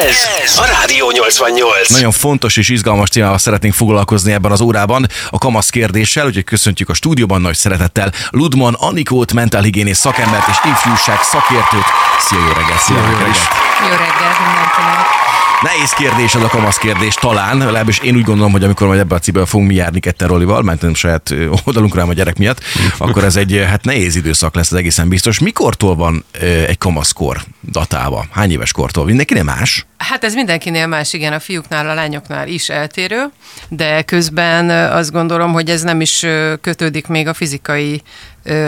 Ez a Rádió 88. Nagyon fontos és izgalmas témával szeretnénk foglalkozni ebben az órában a kamasz kérdéssel, úgyhogy köszöntjük a stúdióban nagy szeretettel Ludman Anikót, mentálhigiénész szakembert és ifjúság szakértőt. Szia, jó reggelt! Szia, jó reggelt! Jó reggelt mindenkinek! Nehéz kérdés ez a kamasz kérdés, talán, legalábbis én úgy gondolom, hogy amikor majd ebbe a ciből fogunk mi járni ketten Rolival, mert nem saját oldalunkra, a gyerek miatt, akkor ez egy hát nehéz időszak lesz, ez egészen biztos. Mikortól van egy kamaszkor datába? Hány éves kortól? Mindenkinek más? Hát ez mindenkinél más, igen, a fiúknál, a lányoknál is eltérő, de közben azt gondolom, hogy ez nem is kötődik még a fizikai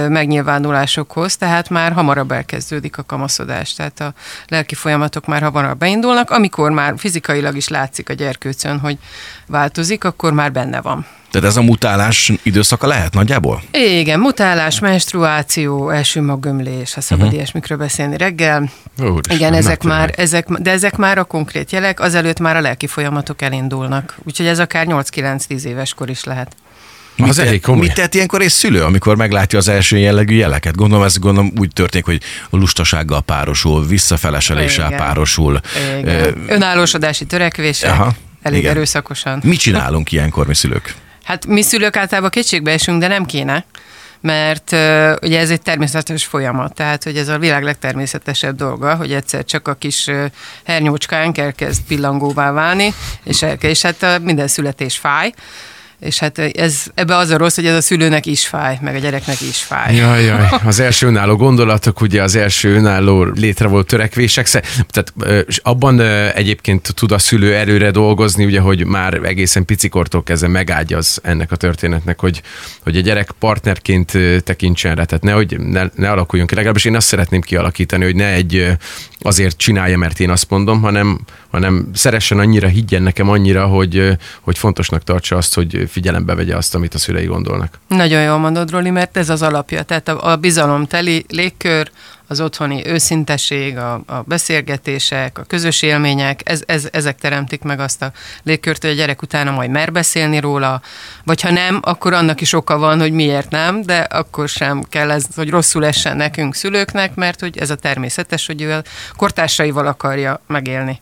megnyilvánulásokhoz, tehát már hamarabb elkezdődik a kamaszodás, tehát a lelki folyamatok már hamarabb beindulnak, amikor már fizikailag is látszik a gyerkőcön, hogy változik, akkor már benne van. Tehát ez a mutálás időszaka lehet nagyjából? Igen, mutálás, menstruáció, első maggömlés, ha szabad uh-huh. ilyesmikről beszélni reggel. Úristen, Igen, ezek már, ezek, de ezek már a konkrét jelek, azelőtt már a lelki folyamatok elindulnak. Úgyhogy ez akár 8-9-10 éves kor is lehet. Az elég komoly. Mit tett ilyenkor egy szülő, amikor meglátja az első jellegű jeleket? Gondolom ez gondolom úgy történik, hogy lustasággal párosul, visszafeleseléssel Igen. párosul. Ö, Igen. Önállósodási törekvések, Aha, elég igen. erőszakosan. Mit csinálunk ilyenkor mi szülők? Hát mi szülők általában kétségbe esünk, de nem kéne, mert uh, ugye ez egy természetes folyamat, tehát hogy ez a világ legtermészetesebb dolga, hogy egyszer csak a kis uh, hernyócskánk elkezd pillangóvá válni, és, elke, és hát uh, minden születés fáj, és hát ez, ebbe az a rossz, hogy ez a szülőnek is fáj, meg a gyereknek is fáj. Jaj, jaj, az első önálló gondolatok, ugye az első önálló létrevolt törekvések, sze- tehát abban egyébként tud a szülő erőre dolgozni, ugye, hogy már egészen picikortól kezdve megágyaz ennek a történetnek, hogy, hogy a gyerek partnerként tekintsen rá, tehát nehogy ne, ne alakuljon ki, legalábbis én azt szeretném kialakítani, hogy ne egy azért csinálja, mert én azt mondom, hanem, hanem szeressen annyira, higgyen nekem annyira, hogy, hogy fontosnak tartsa azt, hogy figyelembe vegye azt, amit a szülei gondolnak. Nagyon jól mondod, Roli, mert ez az alapja. Tehát a, a bizalomteli légkör, az otthoni őszinteség, a, a beszélgetések, a közös élmények, ez, ez, ezek teremtik meg azt a légkört, hogy a gyerek utána majd mer beszélni róla, vagy ha nem, akkor annak is oka van, hogy miért nem, de akkor sem kell ez, hogy rosszul essen nekünk szülőknek, mert hogy ez a természetes, hogy ő a kortársaival akarja megélni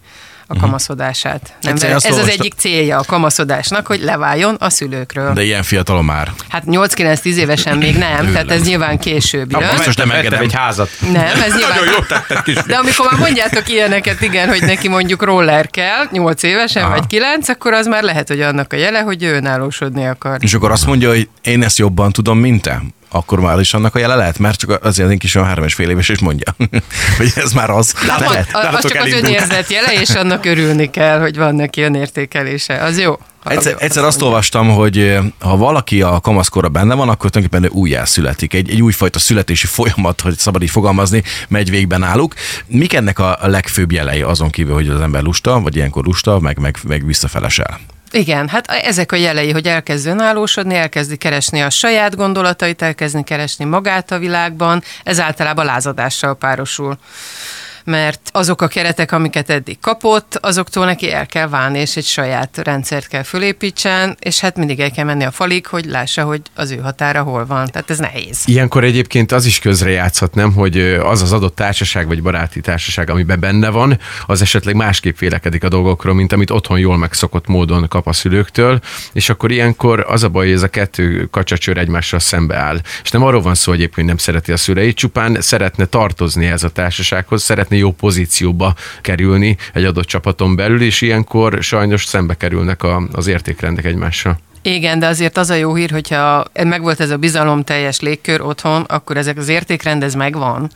a kamaszodását. Nem, ez az egyik célja a kamaszodásnak, hogy leváljon a szülőkről. De ilyen fiatalon már. Hát 8-9-10 évesen még nem, tehát ez nyilván később jön. Biztos nem engedem. egy házat. Nem, ez nyilván... De amikor már mondjátok ilyeneket, igen, hogy neki mondjuk roller kell, 8 évesen Aha. vagy 9, akkor az már lehet, hogy annak a jele, hogy ő önállósodni akar. És akkor azt mondja, hogy én ezt jobban tudom, mint te? Akkor már is annak a jele lehet, mert csak azért én kis olyan három és fél éves, és mondja, hogy ez már az. Az, Lehet. az Látok, csak az elindult. önérzet jele, és annak örülni kell, hogy van neki önértékelése. Az jó. Egyszer, egyszer azt olvastam, hogy eh, ha valaki a kamaszkorra benne van, akkor tulajdonképpen ő újjászületik. Egy, egy újfajta születési folyamat, hogy szabad így fogalmazni, megy végbe náluk. Mik ennek a a legfőbb jelei azon kívül, hogy az ember lusta, vagy ilyenkor lusta, meg, meg, meg visszafelesel? Igen, hát ezek a jelei, hogy elkezd önállósodni, elkezdi keresni a saját gondolatait, elkezdi keresni magát a világban, ez általában lázadással párosul mert azok a keretek, amiket eddig kapott, azoktól neki el kell válni, és egy saját rendszert kell fölépítsen, és hát mindig el kell menni a falig, hogy lássa, hogy az ő határa hol van. Tehát ez nehéz. Ilyenkor egyébként az is közrejátszhat, nem, hogy az az adott társaság vagy baráti társaság, amiben benne van, az esetleg másképp vélekedik a dolgokról, mint amit otthon jól megszokott módon kap a szülőktől, és akkor ilyenkor az a baj, hogy ez a kettő kacsacsőr egymással szembe áll. És nem arról van szó egyébként, nem szereti a szüleit, csupán szeretne tartozni ez a társasághoz, szeretne jó pozícióba kerülni egy adott csapaton belül, és ilyenkor sajnos szembe kerülnek a, az értékrendek egymással. Igen, de azért az a jó hír, hogyha megvolt ez a bizalomteljes légkör otthon, akkor ezek az értékrend, ez megvan.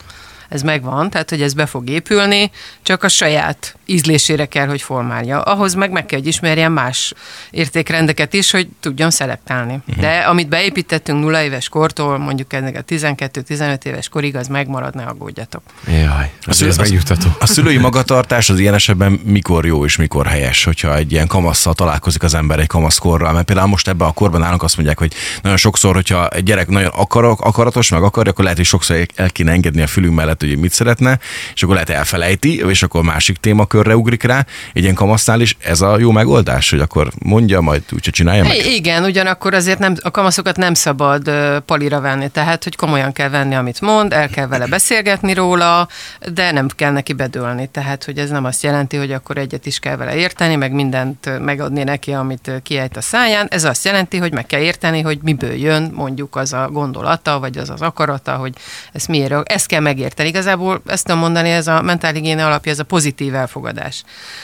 Ez megvan, tehát hogy ez be fog épülni, csak a saját ízlésére kell, hogy formálja. Ahhoz meg meg kell, hogy ismerjen más értékrendeket is, hogy tudjon szelektálni. Uh-huh. De amit beépítettünk nulla éves kortól, mondjuk ennek a 12-15 éves korig, az megmarad, ne aggódjatok. Jaj, az ez megnyugtató. A szülői magatartás az ilyen esetben mikor jó és mikor helyes, hogyha egy ilyen kamasszal találkozik az ember egy kamaszkorral. Mert például most ebben a korban nálunk azt mondják, hogy nagyon sokszor, hogyha egy gyerek nagyon akarok, akaratos, meg akarja, akkor lehet, hogy sokszor el kéne engedni a fülünk mellett hogy mit szeretne, és akkor lehet elfelejti, és akkor másik témakörre ugrik rá. Egy ilyen kamasznál is ez a jó megoldás, hogy akkor mondja, majd úgyse csinálja meg. Igen, ugyanakkor azért nem, a kamaszokat nem szabad palira venni, tehát hogy komolyan kell venni, amit mond, el kell vele beszélgetni róla, de nem kell neki bedőlni. Tehát, hogy ez nem azt jelenti, hogy akkor egyet is kell vele érteni, meg mindent megadni neki, amit kiejt a száján. Ez azt jelenti, hogy meg kell érteni, hogy miből jön mondjuk az a gondolata, vagy az az akarata, hogy ezt miért. Ezt kell megérteni. Igazából ezt tudom mondani, ez a mentálhigiéne alapja, ez a pozitív elfogadás.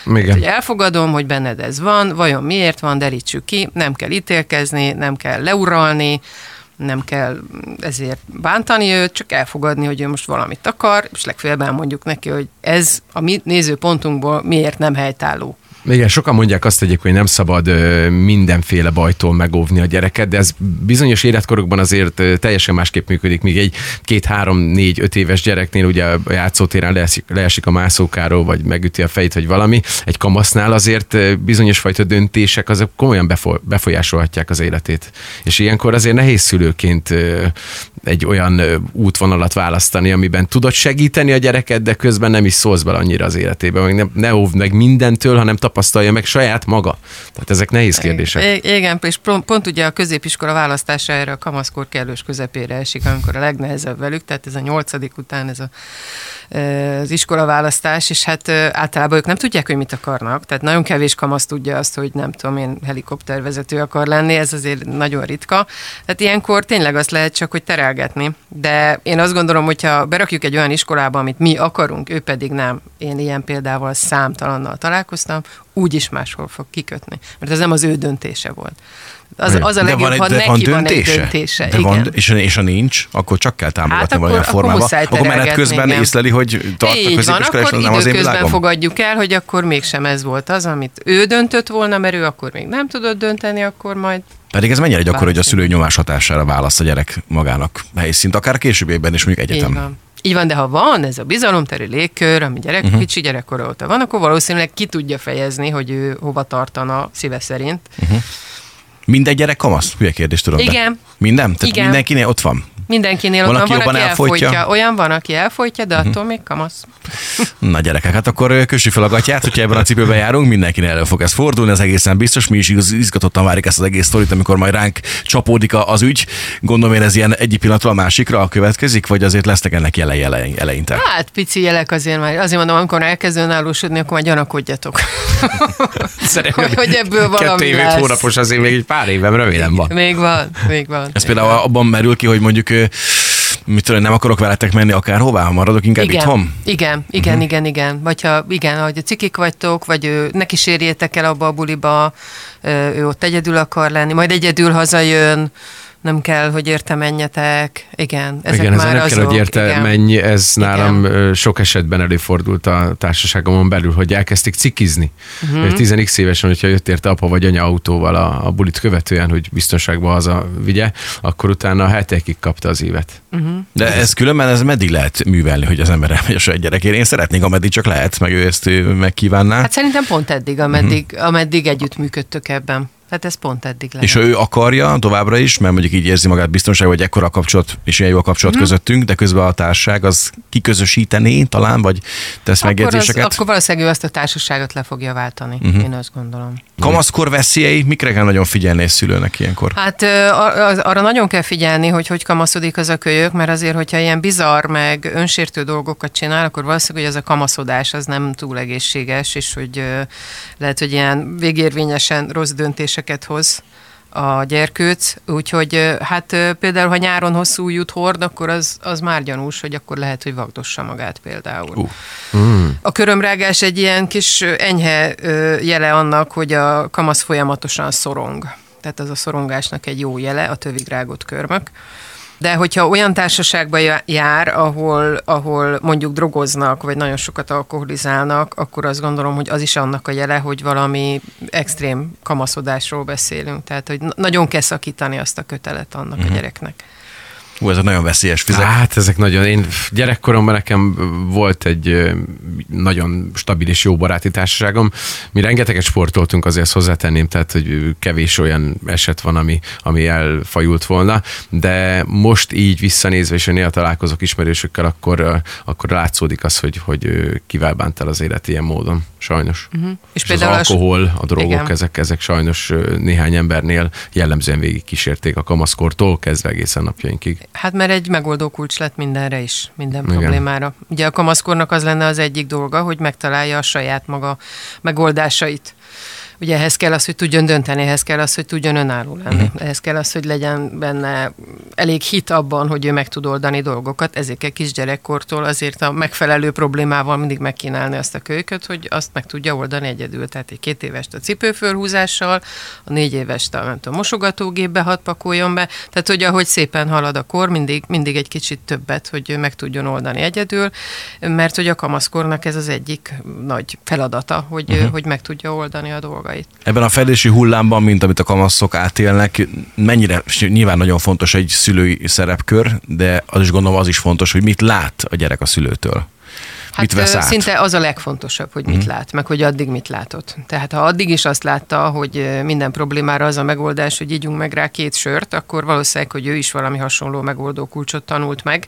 Igen. Hogy elfogadom, hogy benned ez van, vajon miért van, derítsük ki, nem kell ítélkezni, nem kell leuralni, nem kell ezért bántani őt, csak elfogadni, hogy ő most valamit akar, és legfeljebb elmondjuk neki, hogy ez a mi nézőpontunkból miért nem helytálló. Igen, sokan mondják azt egyébként, hogy nem szabad mindenféle bajtól megóvni a gyereket, de ez bizonyos életkorokban azért teljesen másképp működik, míg egy két, három, négy, öt éves gyereknél ugye a játszótéren leesik, leesik a mászókáról, vagy megüti a fejét, vagy valami. Egy kamasznál azért bizonyos fajta döntések azok komolyan befo- befolyásolhatják az életét. És ilyenkor azért nehéz szülőként egy olyan útvonalat választani, amiben tudod segíteni a gyereket, de közben nem is szólsz bele annyira az életébe, meg nem, ne óvd meg mindentől, hanem tapasztalja meg saját maga. Tehát ezek nehéz kérdések. Igen, és pont, pont ugye a középiskola választása erre a kamaszkor kellős közepére esik, amikor a legnehezebb velük, tehát ez a nyolcadik után ez a, az iskola választás, és hát általában ők nem tudják, hogy mit akarnak, tehát nagyon kevés kamasz tudja azt, hogy nem tudom én helikoptervezető akar lenni, ez azért nagyon ritka. Tehát ilyenkor tényleg azt lehet csak, hogy terelgetni. De én azt gondolom, hogyha berakjuk egy olyan iskolába, amit mi akarunk, ő pedig nem. Én ilyen példával számtalannal találkoztam, úgyis máshol fog kikötni. Mert ez nem az ő döntése volt. Az, az a de legjobb, van, egy, ha de neki van van, döntése? egy döntése. De igen. van, és, és ha nincs, akkor csak kell támogatni Hát valamilyen akkor formában. Akkor menet közben igen. észleli, hogy tart a Így van, középiskolás, akkor az nem az én világom. fogadjuk el, hogy akkor mégsem ez volt az, amit ő döntött volna, mert ő akkor még nem tudott dönteni, akkor majd Pedig ez mennyire gyakori, hogy a szülő nyomás hatására választ a gyerek magának helyszínt, akár későbbiekben is mondjuk így egyetem. van. Így van, de ha van ez a bizalomterű légkör, ami gyerek, uh-huh. kicsi gyerekkora óta van, akkor valószínűleg ki tudja fejezni, hogy ő hova tartana szíve szerint. Mindegy gyerek kamasz? Hülye kérdést tudom. Igen. De. Minden? Tehát Igen. mindenkinél ott van? Mindenkinél Van, aki van, jobban aki elfolytja. Mhm. elfolytja. Olyan van, aki elfolytja, de attól még kamasz. Na gyerekek, hát akkor kössük fel a gatyát, hogyha ebben a cipőben járunk, mindenkinek elő fog ez fordulni, ez egészen biztos. Mi is iz- izgatottan várjuk ezt az egész sztorit, amikor majd ránk csapódik az ügy. Gondolom én ez ilyen egyik pillanatról a másikra következik, vagy azért lesznek ennek jelei elein, eleinte? Hát pici jelek azért már, azért mondom, amikor elkezd önállósodni, akkor már gyanakodjatok. hogy, hogy ebből Kettő valami év, lesz. hónapos azért még egy pár évem remélem van. Még van, még van. Ez például abban merül ki, hogy mondjuk mit tudom, nem akarok veletek menni akárhová, ha maradok inkább igen, itthon? igen, igen, uh-huh. igen, igen. Vagy ha igen, hogy a cikik vagytok, vagy ő, ne kísérjétek el abba a buliba, ő ott egyedül akar lenni, majd egyedül hazajön, nem kell, hogy érte menjetek. Igen, ezek igen, már nem azok. kell, hogy érte igen. menj, ez Igen. nálam sok esetben előfordult a társaságomon belül, hogy elkezdték cikizni. Mhm. Uh-huh. 10x évesen, hogyha jött érte apa vagy anya autóval a, a bulit követően, hogy biztonságba haza vigye, akkor utána hetekig kapta az évet. De ez különben ez meddig lehet művelni, hogy az ember elmegy a saját gyerekért? Én szeretnék, ameddig csak lehet, meg ő ezt megkívánná. Hát szerintem pont eddig, ameddig, uh-huh. ameddig együttműködtök ebben. Tehát ez pont eddig lehet. És ha ő akarja továbbra is, mert mondjuk így érzi magát biztonságban, hogy ekkora a kapcsolat, és ilyen jó a kapcsolat uh-huh. közöttünk, de közben a társaság az kiközösítené talán, vagy tesz akkor, az, megjegyzéseket? akkor valószínűleg ő azt a társaságot le fogja váltani. Uh-huh. Én azt gondolom. Kamaszkor veszélyei, mikre kell nagyon figyelni egy szülőnek ilyenkor? Hát ar- az- arra nagyon kell figyelni, hogy hogy kamaszodik az a kölyök, mert azért, hogyha ilyen bizarr, meg önsértő dolgokat csinál, akkor valószínűleg, hogy ez a kamaszodás az nem túl egészséges, és hogy lehet, hogy ilyen végérvényesen rossz döntéseket hoz a gyerkőc, úgyhogy hát például, ha nyáron hosszú ujjút hord, akkor az, az már gyanús, hogy akkor lehet, hogy vagdossa magát például. Uh. A körömrágás egy ilyen kis enyhe jele annak, hogy a kamasz folyamatosan szorong. Tehát az a szorongásnak egy jó jele, a tövig rágott körmök. De hogyha olyan társaságba já- jár, ahol, ahol mondjuk drogoznak, vagy nagyon sokat alkoholizálnak, akkor azt gondolom, hogy az is annak a jele, hogy valami extrém kamaszodásról beszélünk. Tehát, hogy na- nagyon kell szakítani azt a kötelet annak Mhm. a gyereknek. Hú, ezek nagyon veszélyes fizek. Hát ezek nagyon, én gyerekkoromban nekem volt egy nagyon stabil és jó baráti társaságom. Mi rengeteget sportoltunk, azért ezt hozzátenném, tehát hogy kevés olyan eset van, ami, ami elfajult volna, de most így visszanézve, és néha találkozok ismerősökkel, akkor, akkor látszódik az, hogy, hogy kivel bánt el az élet ilyen módon, sajnos. Uh-huh. És És, például a az alkohol, a drogok, Igen. ezek, ezek sajnos néhány embernél jellemzően végig kísérték a kamaszkortól kezdve egészen napjainkig. Hát mert egy megoldó kulcs lett mindenre is, minden Igen. problémára. Ugye a kamaszkornak az lenne az egyik dolga, hogy megtalálja a saját maga megoldásait. Ugye ehhez kell az, hogy tudjon dönteni, ehhez kell az, hogy tudjon önálló lenni. Uh-huh. Ehhez kell az, hogy legyen benne elég hit abban, hogy ő meg tud oldani dolgokat. Ezért kell kisgyerekkortól azért a megfelelő problémával mindig megkínálni azt a kölyköt, hogy azt meg tudja oldani egyedül. Tehát egy két évest a cipőfölhúzással, a négy évest a, nem tudom, mosogatógépbe hat pakoljon be. Tehát, hogy ahogy szépen halad a kor, mindig, mindig egy kicsit többet, hogy ő meg tudjon oldani egyedül, mert hogy a kamaszkornak ez az egyik nagy feladata, hogy, uh-huh. hogy meg tudja oldani a dolgait. Ebben a fejlődési hullámban, mint amit a kamaszok átélnek, mennyire, nyilván nagyon fontos egy szülői szerepkör, de az is gondolom az is fontos, hogy mit lát a gyerek a szülőtől. mit vesz át? Szinte az a legfontosabb, hogy mit lát, meg hogy addig mit látott. Tehát ha addig is azt látta, hogy minden problémára az a megoldás, hogy ígyunk meg rá két sört, akkor valószínűleg, hogy ő is valami hasonló megoldó kulcsot tanult meg.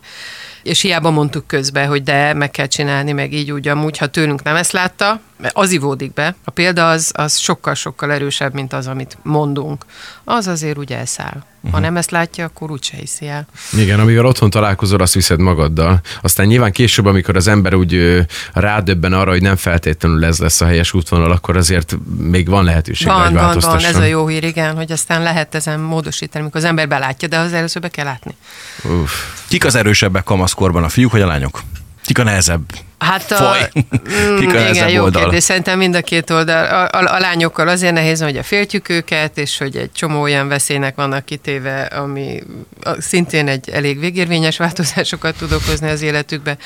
És hiába mondtuk közben, hogy de, meg kell csinálni, meg így úgy amúgy, ha tőlünk nem ezt látta, az ivódik be. A példa az, az sokkal-sokkal erősebb, mint az, amit mondunk. Az azért úgy elszáll. Ha nem ezt látja, akkor úgyse hiszi el. Igen, amivel otthon találkozol, azt viszed magaddal. Aztán nyilván később, amikor az ember úgy rádöbben arra, hogy nem feltétlenül ez lesz a helyes útvonal, akkor azért még van lehetőség, Van, hogy van, van, ez a jó hír, igen, hogy aztán lehet ezen módosítani, amikor az ember belátja, de az először be kell látni. Uff. Kik az erősebbek kamaszkorban, a fiúk vagy a lányok? Kik a nehezebb? Hát a, Faj. Mm, Kik a igen, jó oldal? kérdés. Szerintem mind a két oldal. A, a, a lányokkal azért nehéz, hogy a féltjük őket, és hogy egy csomó olyan veszélynek vannak kitéve, ami szintén egy elég végérvényes változásokat tud okozni az életükbe.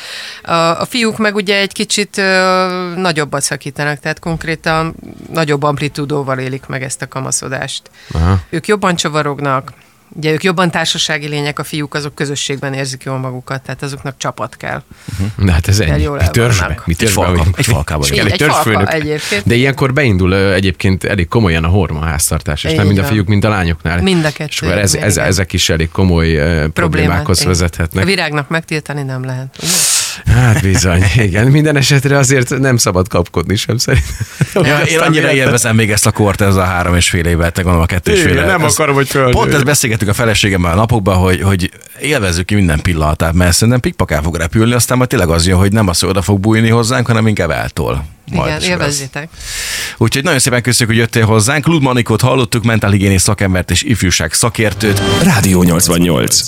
A, a fiúk meg ugye egy kicsit ö, nagyobbat szakítanak, tehát konkrétan nagyobb amplitúdóval élik meg ezt a kamaszodást. Aha. Ők jobban csavarognak, Ugye ők jobban társasági lények, a fiúk azok közösségben érzik jól magukat, tehát azoknak csapat kell. De hát ez ennyi. jól Mi törzsbe? Mi Egy, törzsbe falka, vagyunk. egy falkában. Egy egy falka törzsfőnök. egyébként. De ilyenkor beindul egyébként elég komolyan a horma háztartás, és Így nem mind a fiúk, mind a lányoknál. Mind a kettő, És akkor ez, ez, ezek is elég komoly problémákhoz igen. vezethetnek. A virágnak megtiltani nem lehet. Ugye? Hát bizony, igen. Minden esetre azért nem szabad kapkodni sem szerintem. Ja, én annyira élvezem még ezt a kort, ez a három és fél évet, te gondolom a kettő és fél nem Ez- akarom, hogy földő. Pont ezt beszélgettük a feleségemmel a napokban, hogy, hogy élvezzük ki minden pillanatát, mert szerintem pikpak el fog repülni, aztán majd tényleg az jön, hogy nem az, hogy oda fog bújni hozzánk, hanem inkább eltol. Majd Igen, élvezzétek. Úgyhogy nagyon szépen köszönjük, hogy jöttél hozzánk. Lud Manikot hallottuk, mentálhigiénész szakembert és ifjúság szakértőt. Rádió 88.